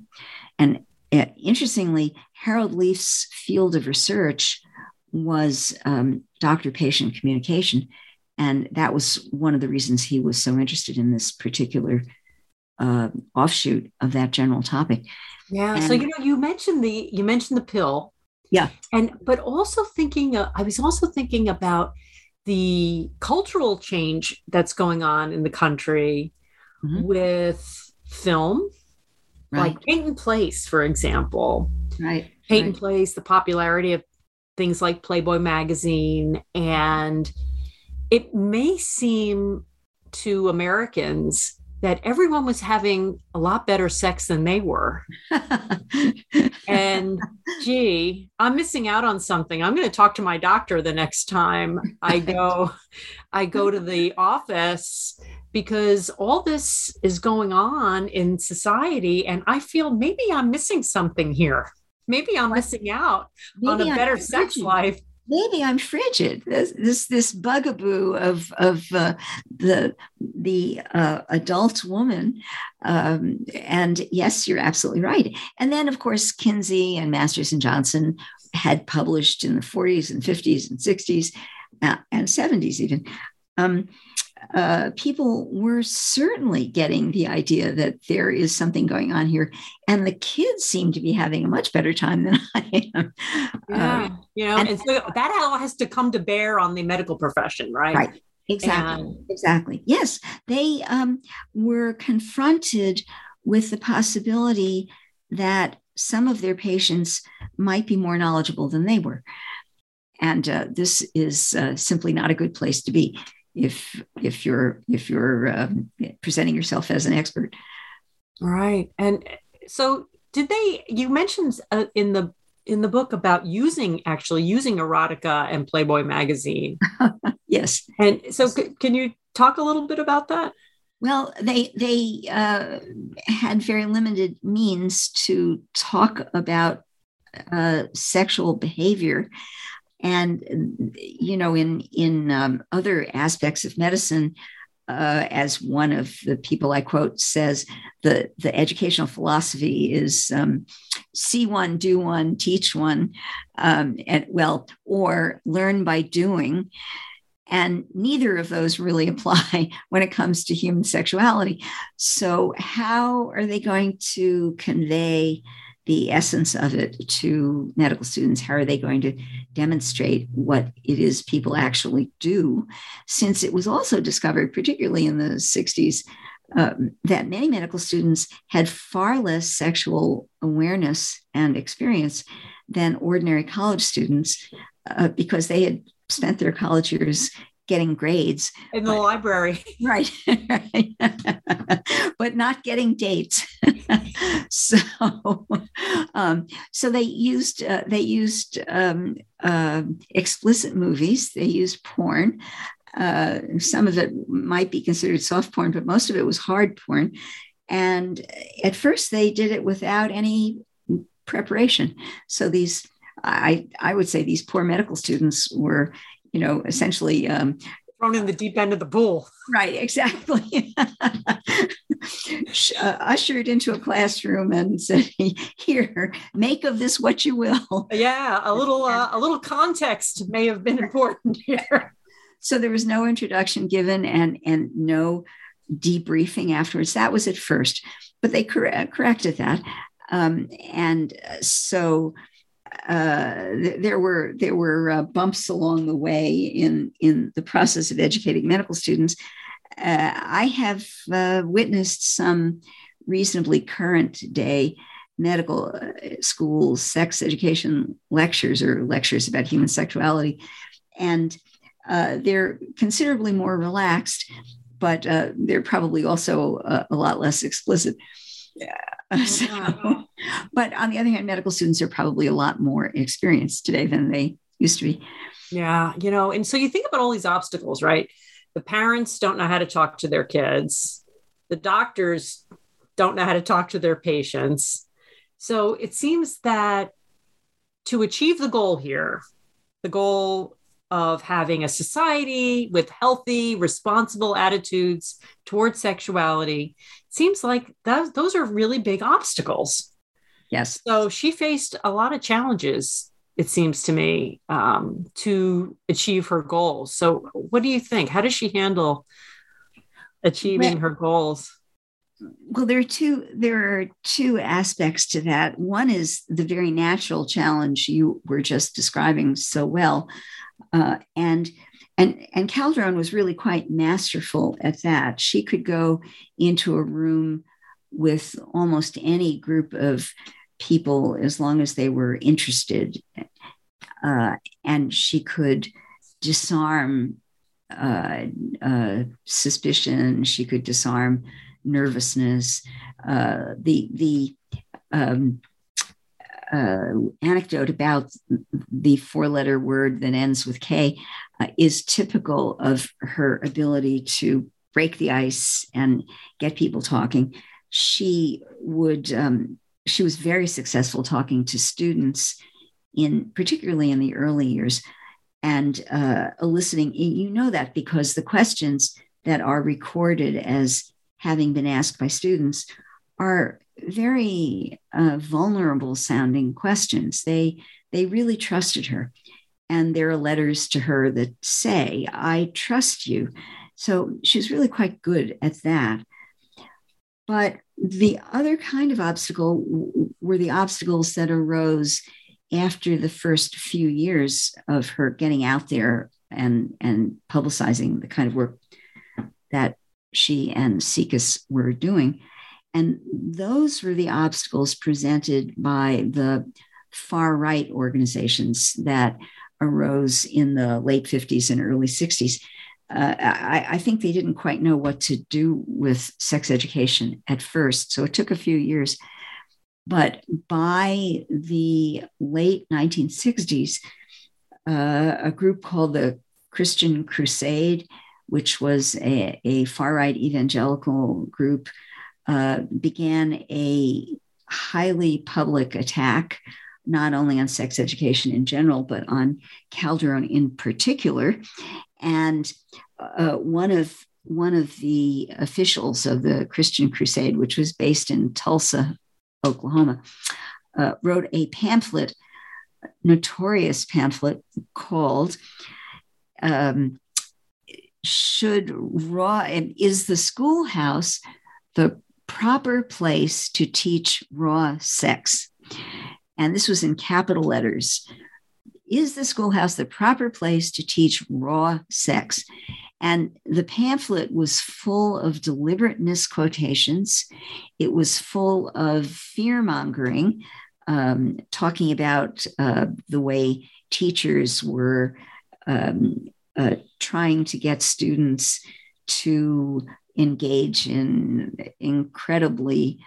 And uh, interestingly, Harold Lief's field of research was um, doctor patient communication. And that was one of the reasons he was so interested in this particular uh, offshoot of that general topic. Yeah. And, so you know, you mentioned the you mentioned the pill. Yeah. And but also thinking, uh, I was also thinking about the cultural change that's going on in the country mm-hmm. with film, right. like Peyton Place, for example. Right. Peyton right. Place, the popularity of things like Playboy magazine, and it may seem to Americans that everyone was having a lot better sex than they were. and gee, I'm missing out on something. I'm going to talk to my doctor the next time I go I go to the office because all this is going on in society and I feel maybe I'm missing something here. Maybe I'm missing out maybe on a better sex life maybe I'm frigid. This this, this bugaboo of of uh, the the uh, adult woman. Um, and yes, you're absolutely right. And then, of course, Kinsey and Masters and Johnson had published in the 40s and 50s and 60s uh, and 70s even. Um, uh, people were certainly getting the idea that there is something going on here. And the kids seem to be having a much better time than I am. Yeah. Uh, you know, and, and, so that all has to come to bear on the medical profession, right? Right. Exactly. And, exactly. Yes. They um, were confronted with the possibility that some of their patients might be more knowledgeable than they were. And uh, this is uh, simply not a good place to be if if you're if you're um, presenting yourself as an expert. Right. And so did they you mentioned uh, in the in the book about using actually using erotica and playboy magazine. Yes. And so c- can you talk a little bit about that? Well they they uh, had very limited means to talk about uh, sexual behavior and you know, in in um, other aspects of medicine, uh, as one of the people I quote says, the the educational philosophy is um, see one, do one, teach one, um, and well, or learn by doing. And neither of those really apply when it comes to human sexuality. So, how are they going to convey the essence of it to medical students? How are they going to demonstrate what it is people actually do? Since it was also discovered, particularly in the 60s, um, that many medical students had far less sexual awareness and experience than ordinary college students uh, because they had spent their college years getting grades in the but, library. Right, but not getting dates. So um, so they used uh, they used um, uh, explicit movies they used porn. Uh, some of it might be considered soft porn but most of it was hard porn. And at first they did it without any preparation. So these I, I would say these poor medical students were you know, essentially um, thrown in the deep end of the pool. Right, exactly. uh, ushered into a classroom and said, "Here, make of this what you will." Yeah, a little uh, a little context may have been important here. So there was no introduction given and and no debriefing afterwards. That was at first, but they cor- corrected that, um, and so. Uh, th- there were there were uh, bumps along the way in in the process of educating medical students, uh, I have uh, witnessed some reasonably current day medical uh, school sex education lectures or lectures about human sexuality. And uh, they're considerably more relaxed, but they're probably also a, a lot less explicit. So, uh-huh. but on the other hand, medical students are probably a lot more experienced today than they used to be. Yeah, you know, and so you think about all these obstacles, right? the parents don't know how to talk to their kids the doctors don't know how to talk to their patients so it seems that to achieve the goal here the goal of having a society with healthy responsible attitudes towards sexuality seems like those, those are really big obstacles yes so she faced a lot of challenges it seems to me, um, to achieve her goals. So, what do you think? How does she handle achieving well, her goals? Well, there are two. There are two aspects to that. One is the very natural challenge you were just describing so well, uh, and and and Calderone was really quite masterful at that. She could go into a room with almost any group of people as long as they were interested. Uh, and she could disarm uh, uh, suspicion, she could disarm nervousness. Uh, the the um, uh, anecdote about the four letter word that ends with K uh, is typical of her ability to break the ice and get people talking. She would um, she was very successful talking to students in particularly in the early years and uh, eliciting you know that because the questions that are recorded as having been asked by students are very uh, vulnerable sounding questions. They they really trusted her and there are letters to her that say i trust you. So she's really quite good at that. But the other kind of obstacle were the obstacles that arose after the first few years of her getting out there and, and publicizing the kind of work that she and SIECUS were doing. And those were the obstacles presented by the far right organizations that arose in the late 50s and early 60s uh, I, I, think they didn't quite know what to do with sex education at first. So it took a few years. But by the late 1960s, uh, a group called the Christian Crusade, which was a, a far right evangelical group, uh, began a highly public attack not only on sex education in general, but on Calderone in particular. And uh, one of one of the officials of the Christian Crusade, which was based in Tulsa, Oklahoma, uh, wrote a pamphlet, a notorious pamphlet called um, "Should Raw and Is the Schoolhouse the Proper Place to Teach Raw Sex?" And this was in capital letters. Is the schoolhouse the proper place to teach raw sex? And the pamphlet was full of deliberate misquotations. It was full of fear mongering, um, talking about uh, the way teachers were um, uh, trying to get students to engage in incredibly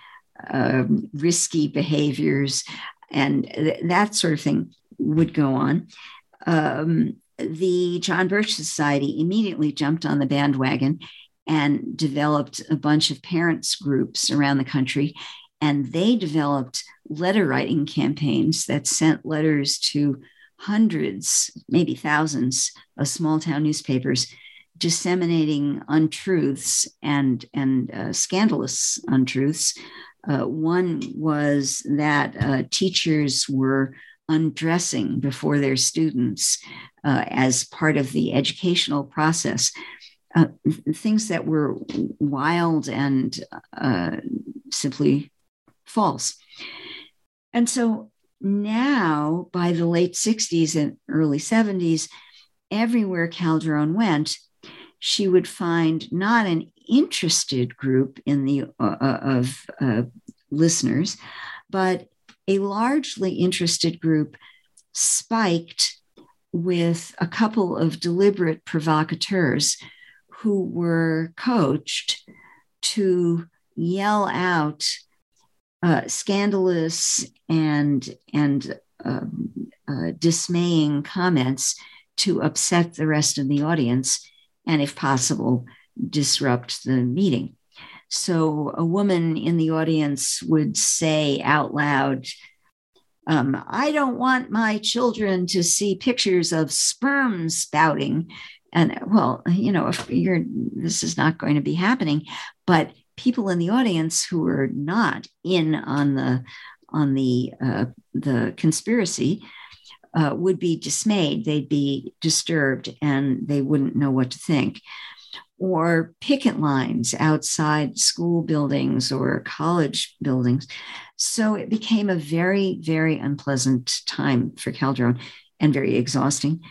um, risky behaviors and th- that sort of thing would go on. Um, the John Birch Society immediately jumped on the bandwagon and developed a bunch of parents groups around the country. And they developed letter writing campaigns that sent letters to hundreds, maybe thousands of small town newspapers disseminating untruths and and uh, scandalous untruths. Uh, one was that uh, teachers were undressing before their students uh, as part of the educational process. Uh, things that were wild and uh, simply false. And so now, by the late 60s and early 70s, everywhere Calderone went, she would find not an interested group in the uh, uh, of uh, listeners, but a largely interested group spiked with a couple of deliberate provocateurs who were coached to yell out uh, scandalous and and um, uh, dismaying comments to upset the rest of the audience and, if possible, disrupt the meeting. So a woman in the audience would say out loud, um, I don't want my children to see pictures of sperm spouting. And well, you know, if you're, this is not going to be happening. But people in the audience who are not in on the on the uh, the conspiracy uh, would be dismayed. They'd be disturbed and they wouldn't know what to think. Or picket lines outside school buildings or college buildings. So it became a very, very unpleasant time for Calderone and very exhausting.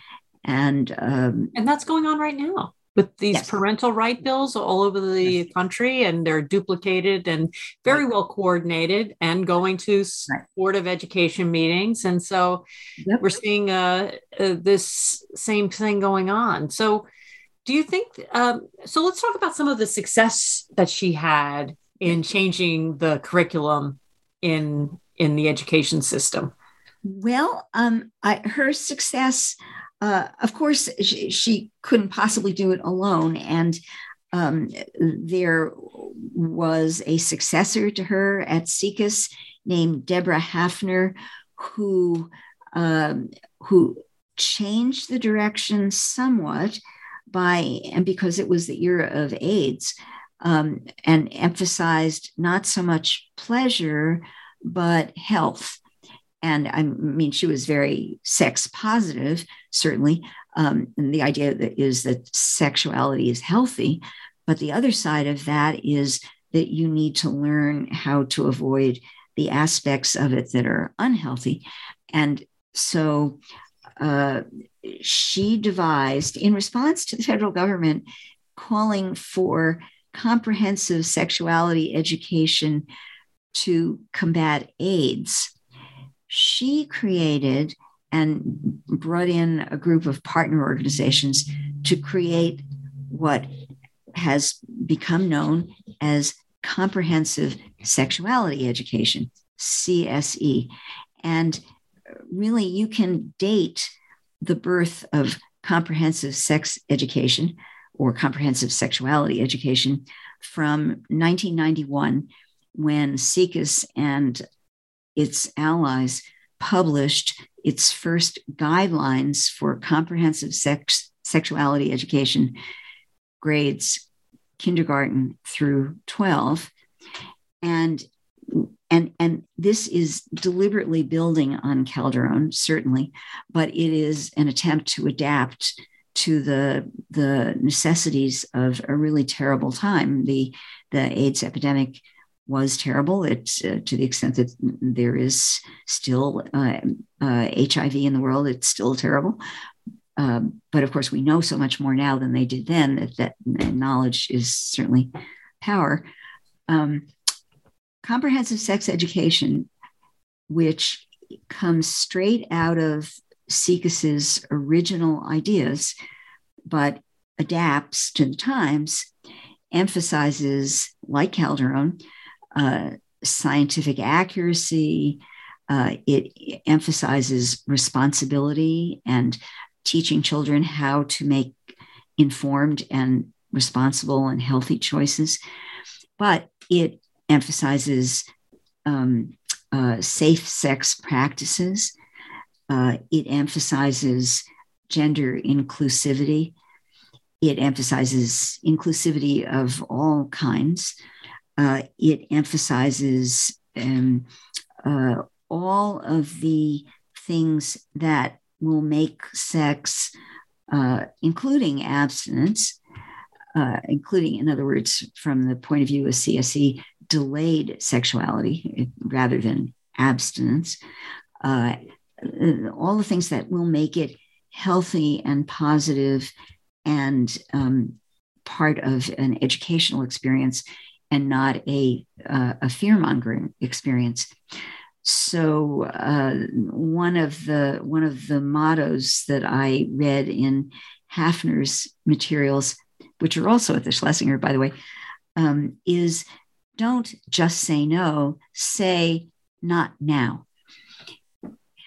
And um, and that's going on right now with these yes. parental right bills all over the yes. country and they're duplicated and very right. well coordinated and going to right. board of education meetings and so yep. we're seeing uh, uh, this same thing going on so do you think um, so let's talk about some of the success that she had in changing the curriculum in in the education system well um, I, her success uh, of course, she, she, couldn't possibly do it alone. And um, there was a successor to her at SIECUS named Deborah Haffner, who, um, who changed the direction somewhat by, and because it was the era of AIDS, um, and emphasized not so much pleasure, but health and I mean, she was very sex positive, certainly. Um, and the idea that is that sexuality is healthy, but the other side of that is that you need to learn how to avoid the aspects of it that are unhealthy. And so uh, she devised, in response to the federal government calling for comprehensive sexuality education to combat AIDS, she created and brought in a group of partner organizations to create what has become known as comprehensive sexuality education, CSE. And really, you can date the birth of comprehensive sex education or comprehensive sexuality education from 1991 when SIECUS and its allies published its first guidelines for comprehensive sex, sexuality education, grades kindergarten through 12. And and and this is deliberately building on Calderone, certainly, but it is an attempt to adapt to the the necessities of a really terrible time. The the AIDS epidemic was terrible. It's uh, to the extent that there is still uh, uh, HIV in the world, it's still terrible. Um, but of course, we know so much more now than they did then that, that knowledge is certainly power. Um, comprehensive sex education, which comes straight out of SIECUS's original ideas, but adapts to the times, emphasizes, like Calderone, uh, scientific accuracy. Uh, it emphasizes responsibility and teaching children how to make informed and responsible and healthy choices. But it emphasizes um, uh, safe sex practices. Uh, it emphasizes gender inclusivity. it emphasizes inclusivity of all kinds. Uh, it emphasizes um, uh, all of the things that will make sex, uh, including abstinence, uh, including, in other words, from the point of view of CSE, delayed sexuality rather than abstinence, uh, all the things that will make it healthy and positive and um, part of an educational experience and not a, uh, a fear mongering experience. So uh, one of the one of the mottos that I read in Haffner's materials, which are also at the Schlesinger, by the way, um, is don't just say no, say not now.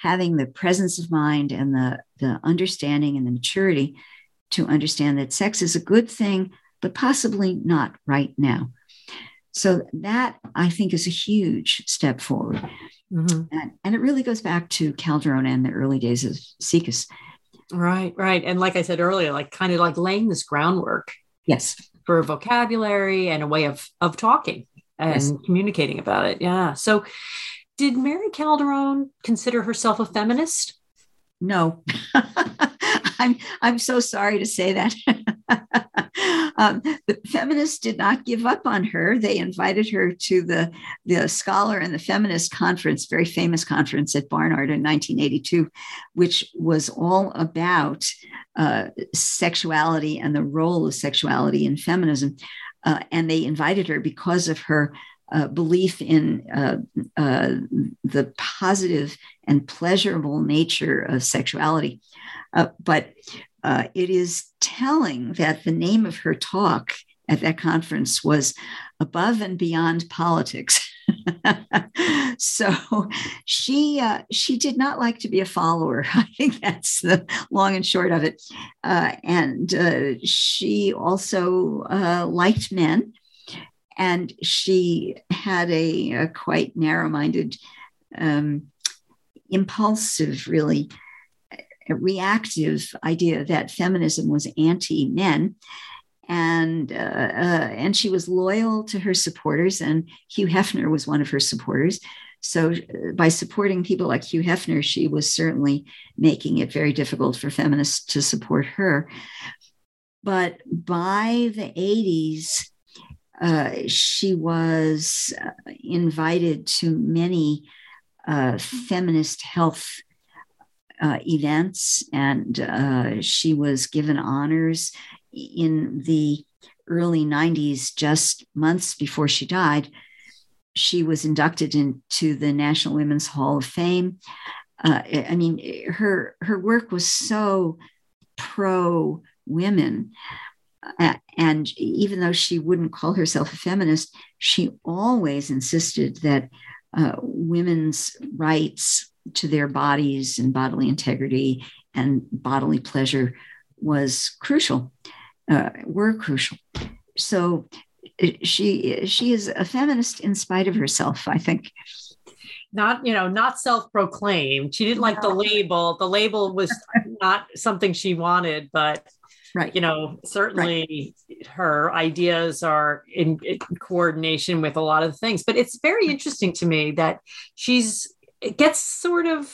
Having the presence of mind and the, the understanding and the maturity to understand that sex is a good thing, but possibly not right now. So that I think is a huge step forward. Mm-hmm. And, and, it really goes back to Calderone and the early days of SIECUS. Right, right. And like I said earlier, like kind of like laying this groundwork. Yes. For a vocabulary and a way of of talking and yes. communicating about it. Yeah. So did Mary Calderone consider herself a feminist? No. I'm I'm so sorry to say that. um, the feminists did not give up on her. They invited her to the the Scholar and the Feminist Conference, very famous conference at Barnard in 1982, which was all about uh, sexuality and the role of sexuality in feminism. Uh, and they invited her because of her uh, belief in uh, uh, the positive and pleasurable nature of sexuality. Uh, but uh, it is telling that the name of her talk at that conference was Above and Beyond Politics. so she uh, she did not like to be a follower. I think that's the long and short of it. Uh, and uh, she also uh, liked men, and she had a, a quite narrow-minded, um, impulsive, really reactive idea that feminism was anti-men. And uh, uh, and she was loyal to her supporters and hugh hefner was one of her supporters. So uh, by supporting people like hugh hefner she was certainly making it very difficult for feminists to support her. But by the 80s uh, she was uh, invited to many uh, feminist health uh, events, and uh, she was given honors in the early 90s, just months before she died. She was inducted into the National Women's Hall of Fame. Uh, I mean, her her work was so pro women. Uh, and even though she wouldn't call herself a feminist, she always insisted that uh, women's rights to their bodies and bodily integrity and bodily pleasure was crucial, uh, were crucial. So uh, she she is a feminist in spite of herself, I think. Not you know not self-proclaimed. She didn't like the label. The label was not something she wanted, but right you know certainly right. her ideas are in, in, coordination with a lot of things but it's very interesting to me that she's it gets sort of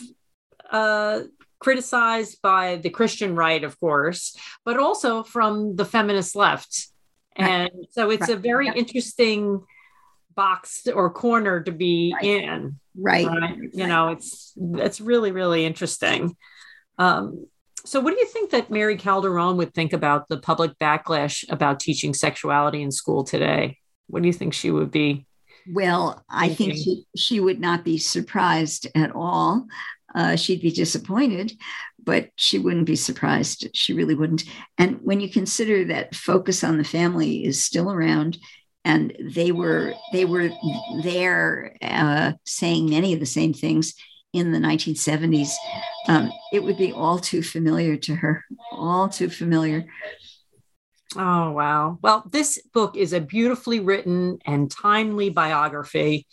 uh, criticized by the Christian right, of course, but also from the feminist left. And right. so it's right. a very yep. interesting box or corner to be right. in. Right. You know, it's it's really, really interesting. Um, so what do you think that Mary Calderone would think about the public backlash about teaching sexuality in school today? What do you think she would be well, I think she, she would not be surprised at all. Uh, she'd be disappointed, but she wouldn't be surprised. She really wouldn't. And when you consider that focus on the family is still around, and they were they were there uh, saying many of the same things in the 1970s, um, it would be all too familiar to her, all too familiar. Oh, wow. Well, this book is a beautifully written and timely biography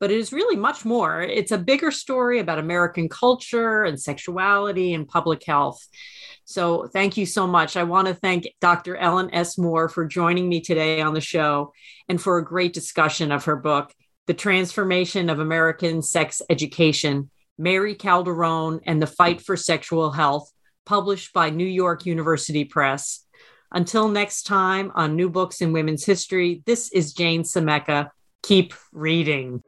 but it is really much more. It's a bigger story about American culture and sexuality and public health. So, thank you so much. I want to thank Dr. Ellen S. More for joining me today on the show and for a great discussion of her book, The Transformation of American Sex Education Mary Calderone and the Fight for Sexual Health, published by New York University Press. Until next time on New Books in Women's History, this is Jane Semeka. Keep reading.